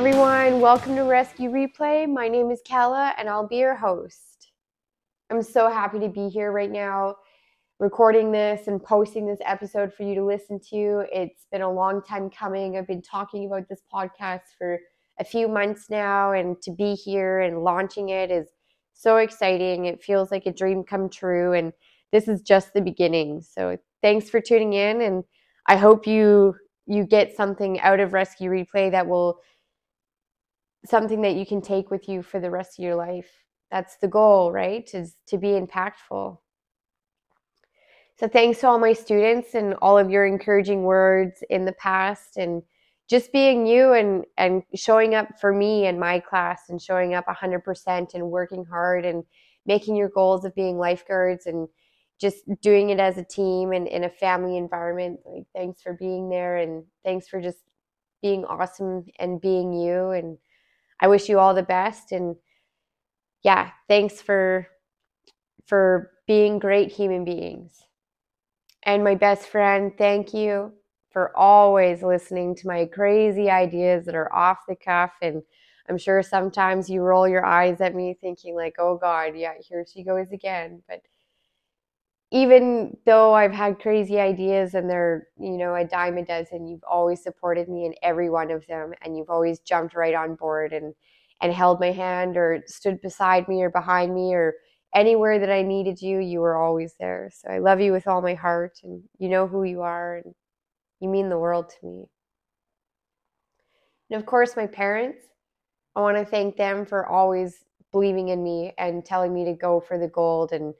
everyone. Welcome to Rescue Replay. My name is Kala and I'll be your host. I'm so happy to be here right now, recording this and posting this episode for you to listen to. It's been a long time coming. I've been talking about this podcast for a few months now, and to be here and launching it is so exciting. It feels like a dream come true, and this is just the beginning. So, thanks for tuning in, and I hope you you get something out of Rescue Replay that will something that you can take with you for the rest of your life. That's the goal, right? Is to be impactful. So thanks to all my students and all of your encouraging words in the past and just being you and and showing up for me and my class and showing up 100% and working hard and making your goals of being lifeguards and just doing it as a team and in a family environment like thanks for being there and thanks for just being awesome and being you and I wish you all the best and yeah, thanks for for being great human beings. And my best friend, thank you for always listening to my crazy ideas that are off the cuff and I'm sure sometimes you roll your eyes at me thinking like, "Oh god, yeah, here she goes again." But even though I've had crazy ideas and they're, you know, a dime a dozen, you've always supported me in every one of them and you've always jumped right on board and and held my hand or stood beside me or behind me or anywhere that I needed you, you were always there. So I love you with all my heart and you know who you are and you mean the world to me. And of course, my parents, I want to thank them for always believing in me and telling me to go for the gold and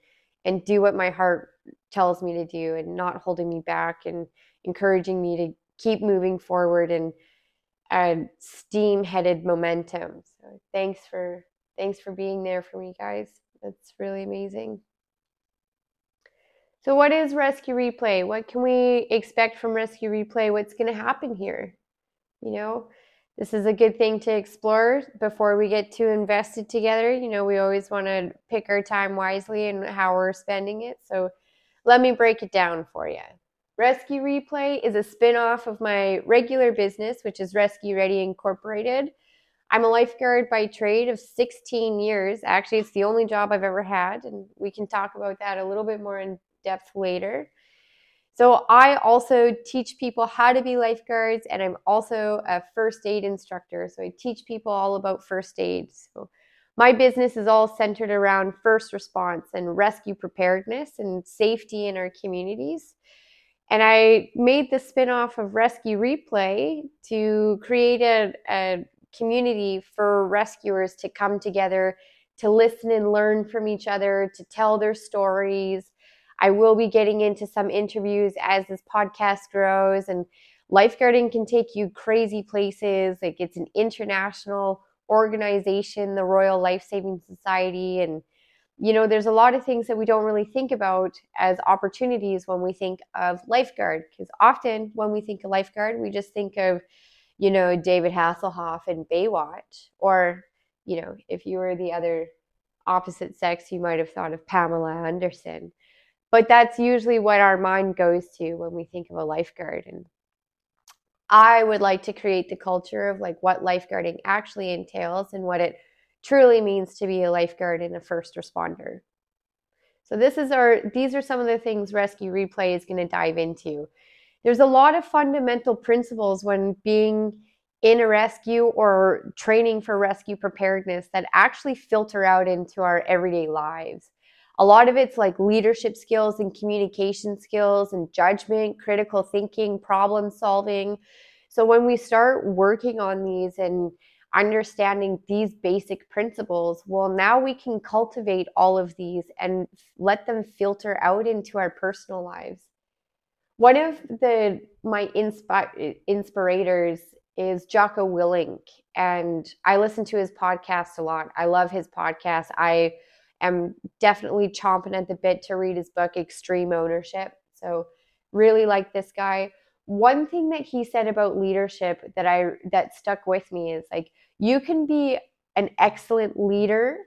and do what my heart tells me to do and not holding me back and encouraging me to keep moving forward and uh, steam headed momentum. So thanks for thanks for being there for me guys. That's really amazing. So what is rescue replay? What can we expect from rescue replay? What's going to happen here? You know, this is a good thing to explore before we get too invested together. You know, we always want to pick our time wisely and how we're spending it. So let me break it down for you. Rescue Replay is a spin off of my regular business, which is Rescue Ready Incorporated. I'm a lifeguard by trade of 16 years. Actually, it's the only job I've ever had, and we can talk about that a little bit more in depth later. So I also teach people how to be lifeguards, and I'm also a first aid instructor. So I teach people all about first aid. So my business is all centered around first response and rescue preparedness and safety in our communities. And I made the spinoff of Rescue Replay to create a, a community for rescuers to come together to listen and learn from each other, to tell their stories, I will be getting into some interviews as this podcast grows and lifeguarding can take you crazy places. Like it's an international organization, the Royal Life Saving Society and you know, there's a lot of things that we don't really think about as opportunities when we think of lifeguard because often when we think of lifeguard, we just think of you know, David Hasselhoff and Baywatch or you know, if you were the other opposite sex, you might have thought of Pamela Anderson but that's usually what our mind goes to when we think of a lifeguard and i would like to create the culture of like what lifeguarding actually entails and what it truly means to be a lifeguard and a first responder. So this is our these are some of the things rescue replay is going to dive into. There's a lot of fundamental principles when being in a rescue or training for rescue preparedness that actually filter out into our everyday lives a lot of it's like leadership skills and communication skills and judgment, critical thinking, problem solving. So when we start working on these and understanding these basic principles, well, now we can cultivate all of these and let them filter out into our personal lives. One of the my inspi- inspirators is Jocko Willink, and I listen to his podcast a lot. I love his podcast. I am definitely chomping at the bit to read his book, Extreme Ownership. So, really like this guy. One thing that he said about leadership that I that stuck with me is like you can be an excellent leader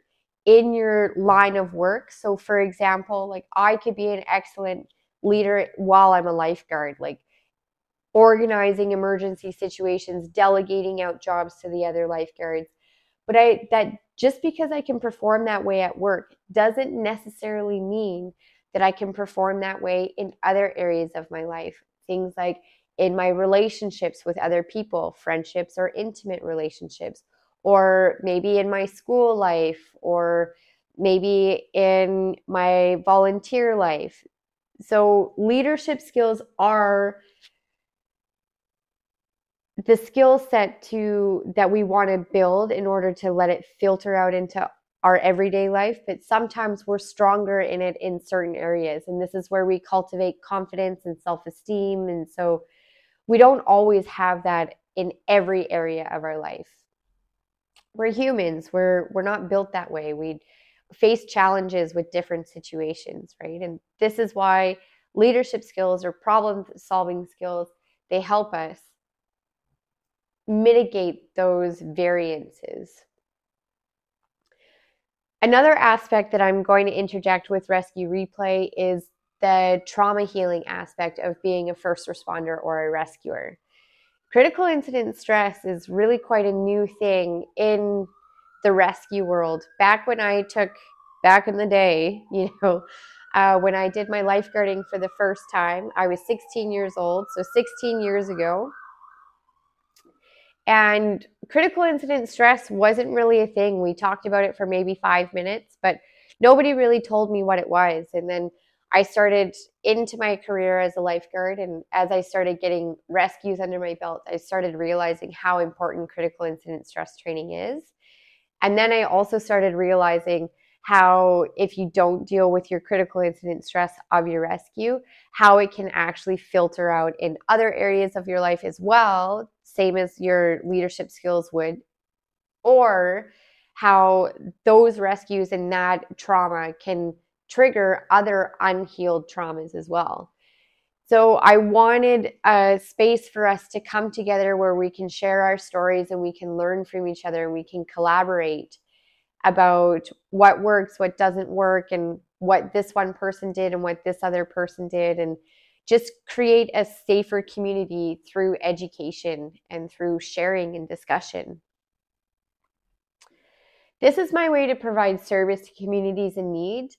in your line of work. So for example, like I could be an excellent leader while I'm a lifeguard. Like organizing emergency situations, delegating out jobs to the other lifeguards. But I that just because I can perform that way at work doesn't necessarily mean that I can perform that way in other areas of my life. Things like in my relationships with other people, friendships or intimate relationships, or maybe in my school life, or maybe in my volunteer life. So, leadership skills are the skill set to that we want to build in order to let it filter out into our everyday life but sometimes we're stronger in it in certain areas. And this is where we cultivate confidence and self-esteem. And so we don't always have that in every area of our life. We're humans. We're we're not built that way. We face challenges with different situations right? And this is why leadership skills or problem solving skills they help us mitigate those variances. Another aspect that I'm going to interject with Rescue Replay is the trauma healing aspect of being a first responder or a rescuer. Critical incident stress is really quite a new thing in the rescue world. Back when I took, back in the day, you know, uh, when I did my lifeguarding for the first time, I was 16 years old. So 16 years ago, and critical incident stress wasn't really a thing. We talked about it for maybe five minutes, but nobody really told me what it was. And then I started into my career as a lifeguard. And as I started getting rescues under my belt, I started realizing how important critical incident stress training is. And then I also started realizing how if you don't deal with your critical incident stress of your rescue, how it can actually filter out in other areas of your life as well, same as your leadership skills would, or how those rescues and that trauma can trigger other unhealed traumas as well. So I wanted a space for us to come together where we can share our stories and we can learn from each other and we can collaborate about what works, what doesn't work, and what this one person did and what this other person did, and just create a safer community through education and through sharing and discussion. This is my way to provide service to communities in need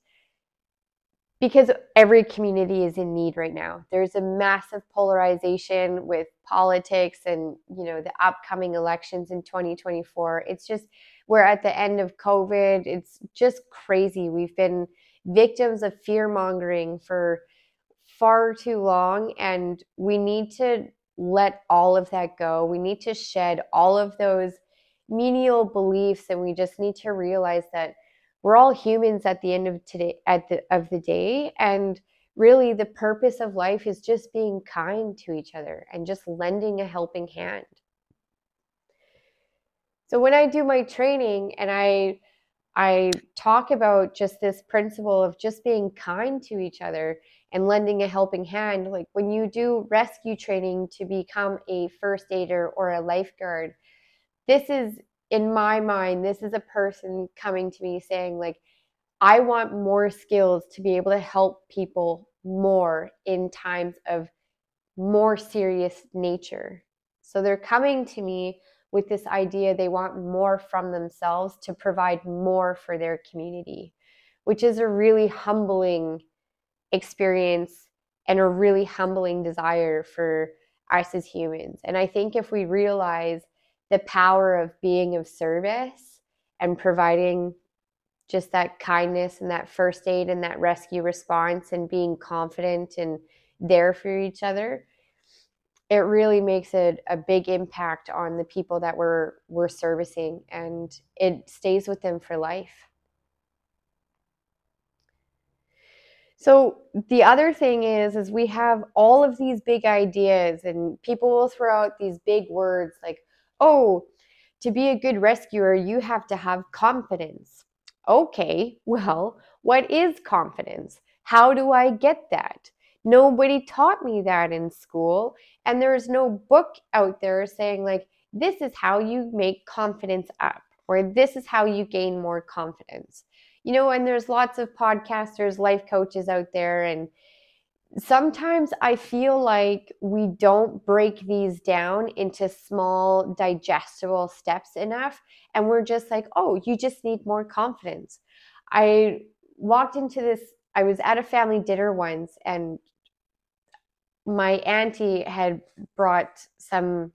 because every community is in need right now. There's a massive polarization with politics and, you know, the upcoming elections in 2024. It's just we're at the end of COVID. It's just crazy. We've been victims of fear mongering for far too long, and we need to let all of that go. We need to shed all of those menial beliefs, and we just need to realize that we're all humans at the end of today at the of the day and really the purpose of life is just being kind to each other and just lending a helping hand so when I do my training and I I talk about just this principle of just being kind to each other and lending a helping hand. Like when you do rescue training to become a first aider or a lifeguard, this is, in my mind, this is a person coming to me saying, like, I want more skills to be able to help people more in times of more serious nature. So they're coming to me with this idea they want more from themselves to provide more for their community, which is a really humbling experience and a really humbling desire for us as humans. And I think if we realize the power of being of service and providing just that kindness and that first aid and that rescue response and being confident and there for each other, it really makes it a big impact on the people that we're we're servicing and it stays with them for life. So the other thing is is we have all of these big ideas and people will throw out these big words like oh to be a good rescuer you have to have confidence okay well what is confidence how do i get that Nobody taught me that in school. And there's no book out there saying, like, this is how you make confidence up, or this is how you gain more confidence. You know, and there's lots of podcasters, life coaches out there, and sometimes I feel like we don't break these down into small, digestible steps enough. And we're just like, oh, you just need more confidence. I walked into this, I was at a family dinner once, and my auntie had brought some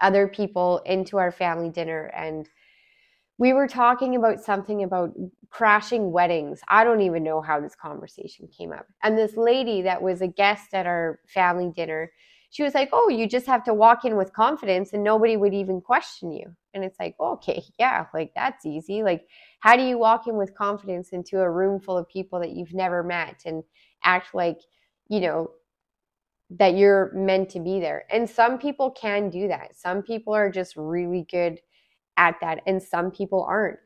other people into our family dinner. And we were talking about something about crashing weddings. I don't even know how this conversation came up. And this lady that was a guest at our family dinner, she was like, Oh, you just have to walk in with confidence and nobody would even question you. And it's like, okay, yeah, like that's easy. Like, how do you walk in with confidence into a room full of people that you've never met and act like, you know, that you're meant to be there? And some people can do that. Some people are just really good at that, and some people aren't.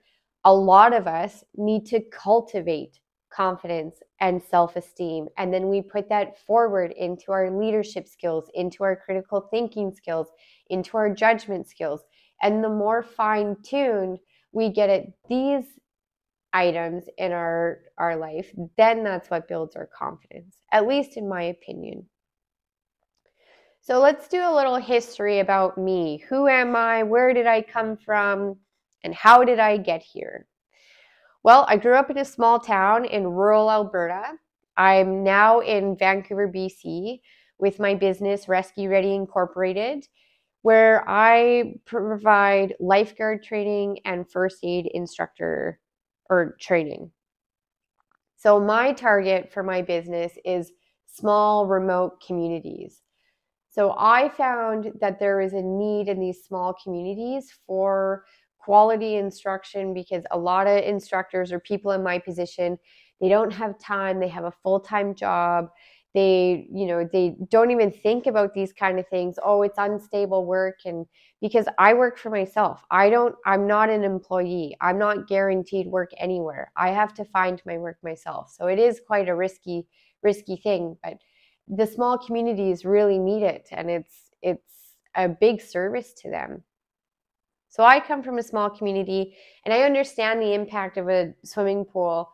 A lot of us need to cultivate confidence and self esteem. And then we put that forward into our leadership skills, into our critical thinking skills, into our judgment skills. And the more fine tuned we get at these items in our, our life, then that's what builds our confidence, at least in my opinion. So let's do a little history about me. Who am I? Where did I come from? And how did I get here? Well, I grew up in a small town in rural Alberta. I'm now in Vancouver, BC, with my business Rescue Ready Incorporated, where I provide lifeguard training and first aid instructor or training. So, my target for my business is small remote communities. So I found that there is a need in these small communities for quality instruction because a lot of instructors or people in my position, they don't have time, they have a full-time job. They, you know, they don't even think about these kind of things. Oh, it's unstable work and because I work for myself. I don't I'm not an employee. I'm not guaranteed work anywhere. I have to find my work myself. So it is quite a risky risky thing, but the small communities really need it and it's it's a big service to them. So i come from a small community and i understand the impact of a swimming pool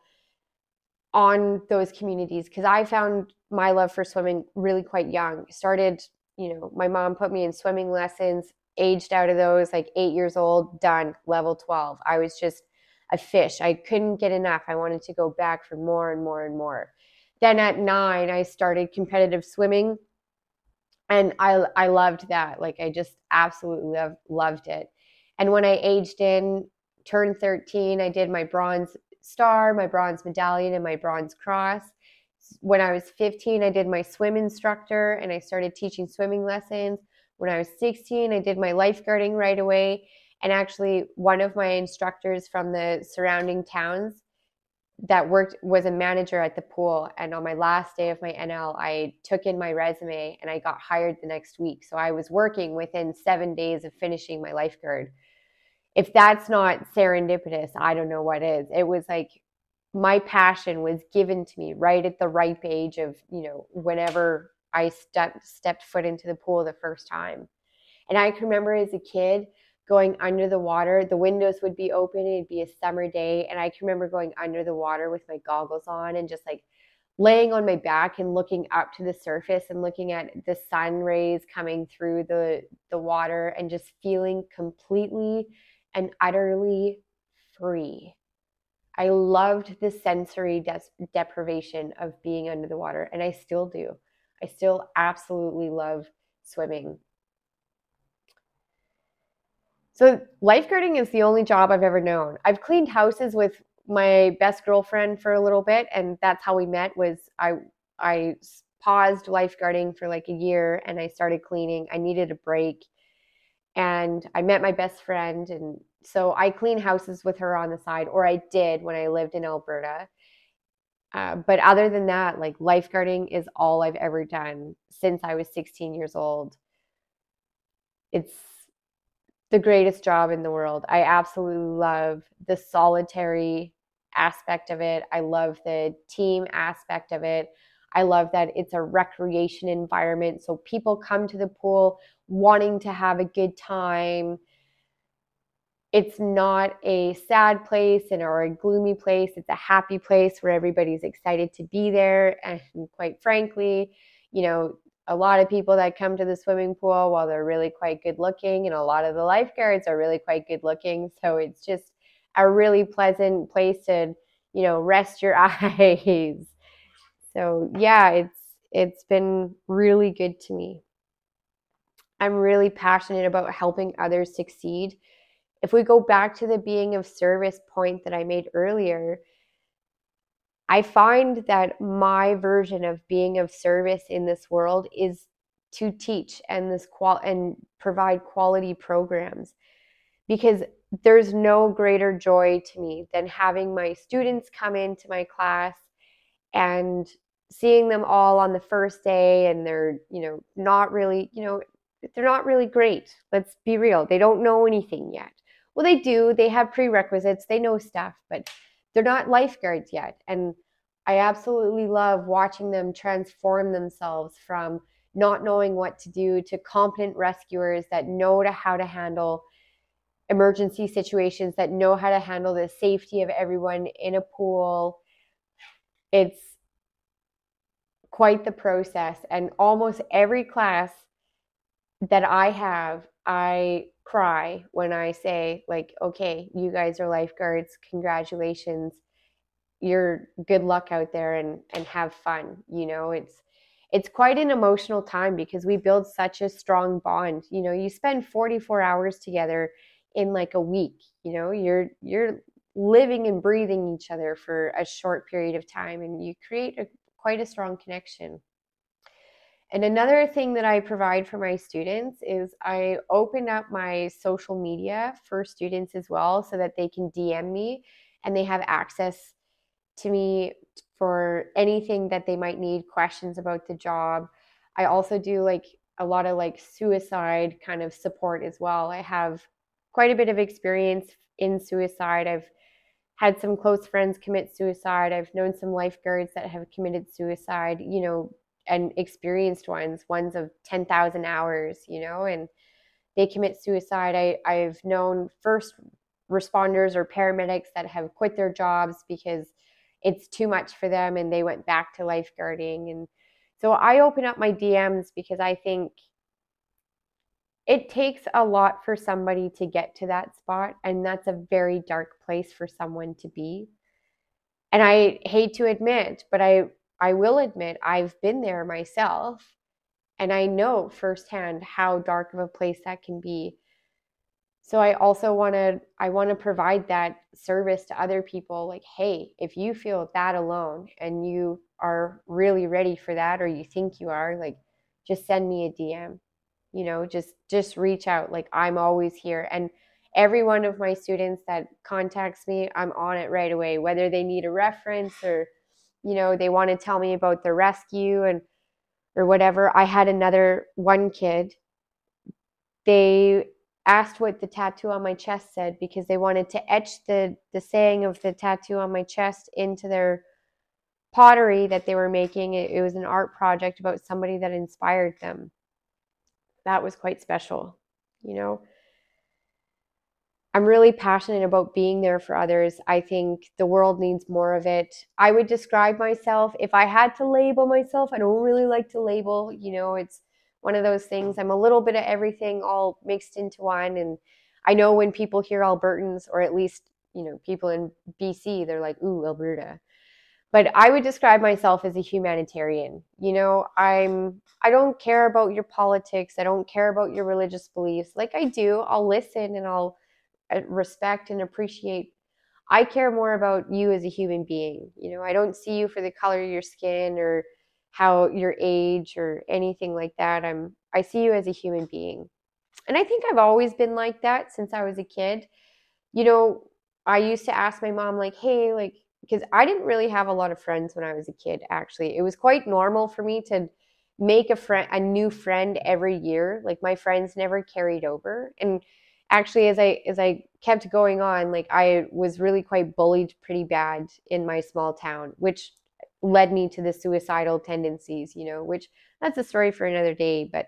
on those communities because i found my love for swimming really quite young. Started you know my mom put me in swimming lessons aged out of those like eight years old done level 12 i was just a fish. I couldn't get enough. I wanted to go back for more and more and more then at nine, I started competitive swimming. And I, I loved that. Like, I just absolutely love, loved it. And when I aged in, turned 13, I did my bronze star, my bronze medallion, and my bronze cross. When I was 15, I did my swim instructor and I started teaching swimming lessons. When I was 16, I did my lifeguarding right away. And actually, one of my instructors from the surrounding towns that worked was a manager at the pool and on my last day of my nl i took in my resume and i got hired the next week. So i was working within seven days of finishing my lifeguard if that's not serendipitous i don't know what is. It was like my passion was given to me right at the ripe age of you know whenever i stepped stepped foot into the pool the first time. And i can remember as a kid going under the water. The windows would be open. It'd be a summer day. And I can remember going under the water with my goggles on and just like laying on my back and looking up to the surface and looking at the sun rays coming through the, the water and just feeling completely and utterly free. I loved the sensory de- deprivation of being under the water, and I still do. I still absolutely love swimming. So lifeguarding is the only job I've ever known. I've cleaned houses with my best girlfriend for a little bit, and that's how we met. Was I I paused lifeguarding for like a year, and I started cleaning. I needed a break, and I met my best friend, and so I clean houses with her on the side, or I did when I lived in Alberta. Uh, but other than that, like lifeguarding is all I've ever done since I was 16 years old. It's the greatest job in the world. I absolutely love the solitary aspect of it. I love the team aspect of it. I love that it's a recreation environment. So people come to the pool wanting to have a good time. it's not a sad place and or a gloomy place. It's a happy place where everybody's excited to be there. And quite frankly, you know, a lot of people that come to the swimming pool, while they're really quite good looking, and a lot of the lifeguards are really quite good looking. So it's just a really pleasant place to, you know, rest your eyes. So yeah, it's it's been really good to me. I'm really passionate about helping others succeed. If we go back to the being of service point that I made earlier, I find that my version of being of service in this world is to teach and this qual and provide quality programs. Because there's no greater joy to me than having my students come into my class and seeing them all on the first day and they're you know not really you know they're not really great. Let's be real. They don't know anything yet. Well they do. They have prerequisites. They know stuff but they're not lifeguards yet and i absolutely love watching them transform themselves from not knowing what to do to competent rescuers that know to how to handle emergency situations that know how to handle the safety of everyone in a pool it's quite the process. And almost every class that I have, I cry when I say, like, okay, you guys are lifeguards. Congratulations. You're good luck out there and, and have fun. You know, it's, it's quite an emotional time because we build such a strong bond. You know, you spend 44 hours together in like a week, you know, you're, you're living and breathing each other for a short period of time and you create a quite a strong connection. And another thing that I provide for my students is I open up my social media for students as well so that they can DM me and they have access to me for anything that they might need, questions about the job. I also do like a lot of like suicide kind of support as well. I have quite a bit of experience in suicide. I've had some close friends commit suicide. I've known some lifeguards that have committed suicide, you know, and experienced ones, ones of 10,000 hours, you know, and they commit suicide. I, I've known first responders or paramedics that have quit their jobs because it's too much for them and they went back to lifeguarding. And so I open up my DMs because I think it takes a lot for somebody to get to that spot and that's a very dark place for someone to be and i hate to admit but i i will admit i've been there myself and i know firsthand how dark of a place that can be. So i also want to i want to provide that service to other people like hey if you feel that alone and you are really ready for that or you think you are like just send me a dm you know just just reach out like i'm always here. And every one of my students that contacts me i'm on it right away whether they need a reference or you know they want to tell me about the rescue and or whatever. I had another one kid. They asked what the tattoo on my chest said because they wanted to etch the the saying of the tattoo on my chest into their pottery that they were making. It, it was an art project about somebody that inspired them. That was quite special, you know. I'm really passionate about being there for others. I think the world needs more of it. I would describe myself, if I had to label myself, I don't really like to label, you know, it's one of those things. I'm a little bit of everything all mixed into one. And I know when people hear Albertans, or at least, you know, people in BC, they're like, ooh, Alberta but I would describe myself as a humanitarian. You know, I'm I don't care about your politics. I don't care about your religious beliefs. Like I do, I'll listen and I'll respect and appreciate. I care more about you as a human being. You know, I don't see you for the color of your skin or how your age or anything like that. I'm I see you as a human being. And I think I've always been like that since I was a kid. You know, I used to ask my mom like, "Hey, like because I didn't really have a lot of friends when I was a kid actually. It was quite normal for me to make a friend a new friend every year. Like my friends never carried over. And actually as I as I kept going on, like I was really quite bullied pretty bad in my small town, which led me to the suicidal tendencies, you know, which that's a story for another day, but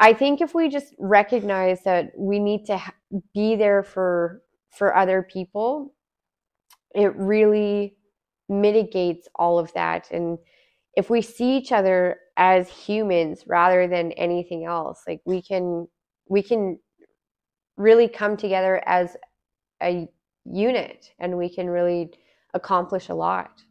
I think if we just recognize that we need to be there for for other people, it really mitigates all of that. And if we see each other as humans rather than anything else, like we can we can really come together as a unit and we can really accomplish a lot.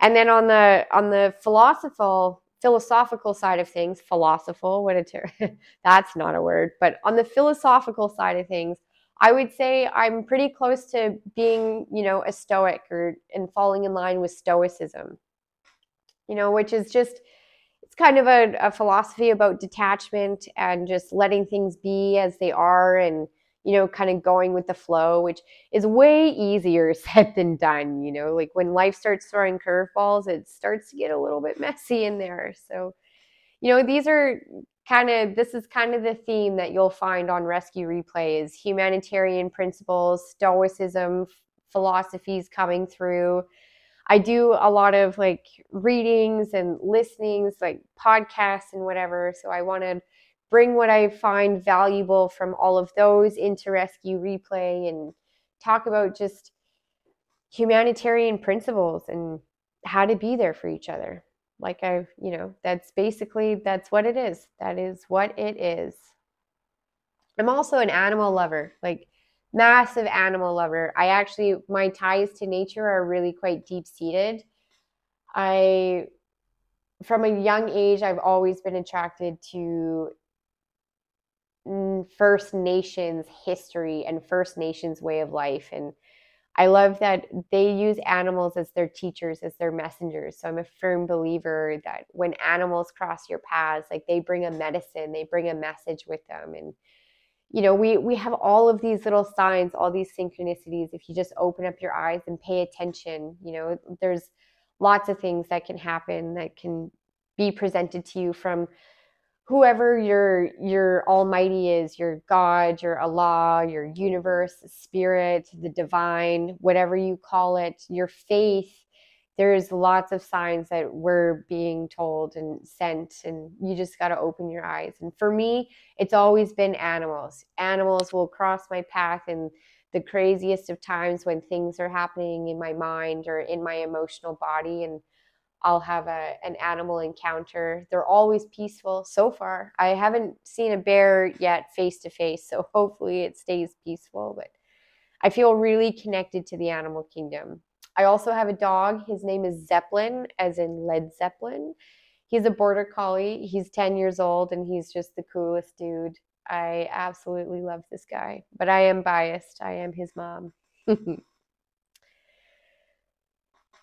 And then on the on the philosophical philosophical side of things, philosophical, what a ter- that's not a word, but on the philosophical side of things, I would say I'm pretty close to being, you know, a stoic or and falling in line with stoicism. You know, which is just kind of a, a philosophy about detachment and just letting things be as they are and you know, kind of going with the flow, which is way easier said than done. You know, like when life starts throwing curveballs, it starts to get a little bit messy in there. So, you know, these are kind of this is kind of the theme that you'll find on Rescue Replay is humanitarian principles, stoicism, philosophies coming through. I do a lot of like readings and listenings, like podcasts and whatever. So I want to bring what I find valuable from all of those into Rescue Replay and talk about just humanitarian principles and how to be there for each other. Like I, you know, that's basically that's what it is. That is what it is. I'm also an animal lover, like massive animal lover. I actually my ties to nature are really quite deep seated. I from a young age I've always been attracted to First Nations history and First Nations way of life. And I love that they use animals as their teachers, as their messengers. So I'm a firm believer that when animals cross your paths, like they bring a medicine, they bring a message with them. And you know, we we have all of these little signs, all these synchronicities. If you just open up your eyes and pay attention, you know, there's lots of things that can happen that can be presented to you from whoever your your almighty is your god your allah your universe spirit the divine whatever you call it your faith there's lots of signs that we're being told and sent and you just got to open your eyes and for me it's always been animals animals will cross my path in the craziest of times when things are happening in my mind or in my emotional body and I'll have a, an animal encounter. They're always peaceful so far. I haven't seen a bear yet face to face, so hopefully it stays peaceful. But I feel really connected to the animal kingdom. I also have a dog. His name is Zeppelin, as in Led Zeppelin. He's a border collie. He's 10 years old and he's just the coolest dude. I absolutely love this guy, but I am biased. I am his mom.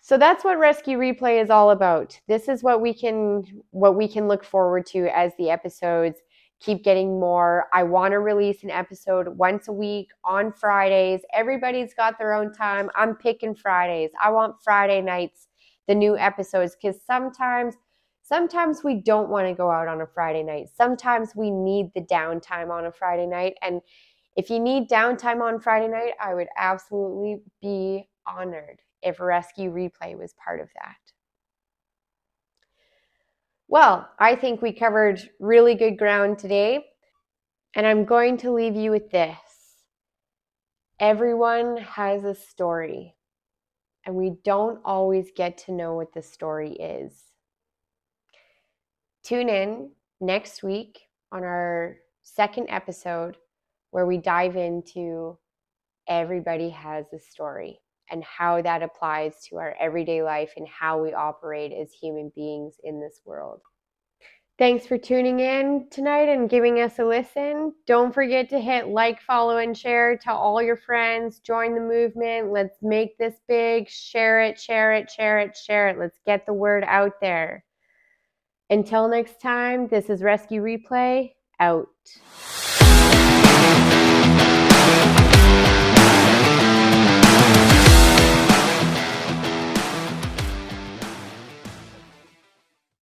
so that's what rescue replay is all about this is what we can what we can look forward to as the episodes keep getting more. I want to release an episode once a week on fridays. Everybody's got their own time. I'm picking fridays. I want friday nights the new episodes because sometimes sometimes we don't want to go out on a friday night. Sometimes we need the downtime on a friday night. And if you need downtime on friday night i would absolutely be honored if Rescue Replay was part of that. Well, I think we covered really good ground today, and I'm going to leave you with this. Everyone has a story, and we don't always get to know what the story is. Tune in next week on our second episode where we dive into Everybody Has a Story and how that applies to our everyday life and how we operate as human beings in this world. Thanks for tuning in tonight and giving us a listen. Don't forget to hit like, follow, and share. Tell all your friends, join the movement. Let's make this big. Share it, share it, share it, share it. Let's get the word out there. Until next time, this is Rescue Replay out.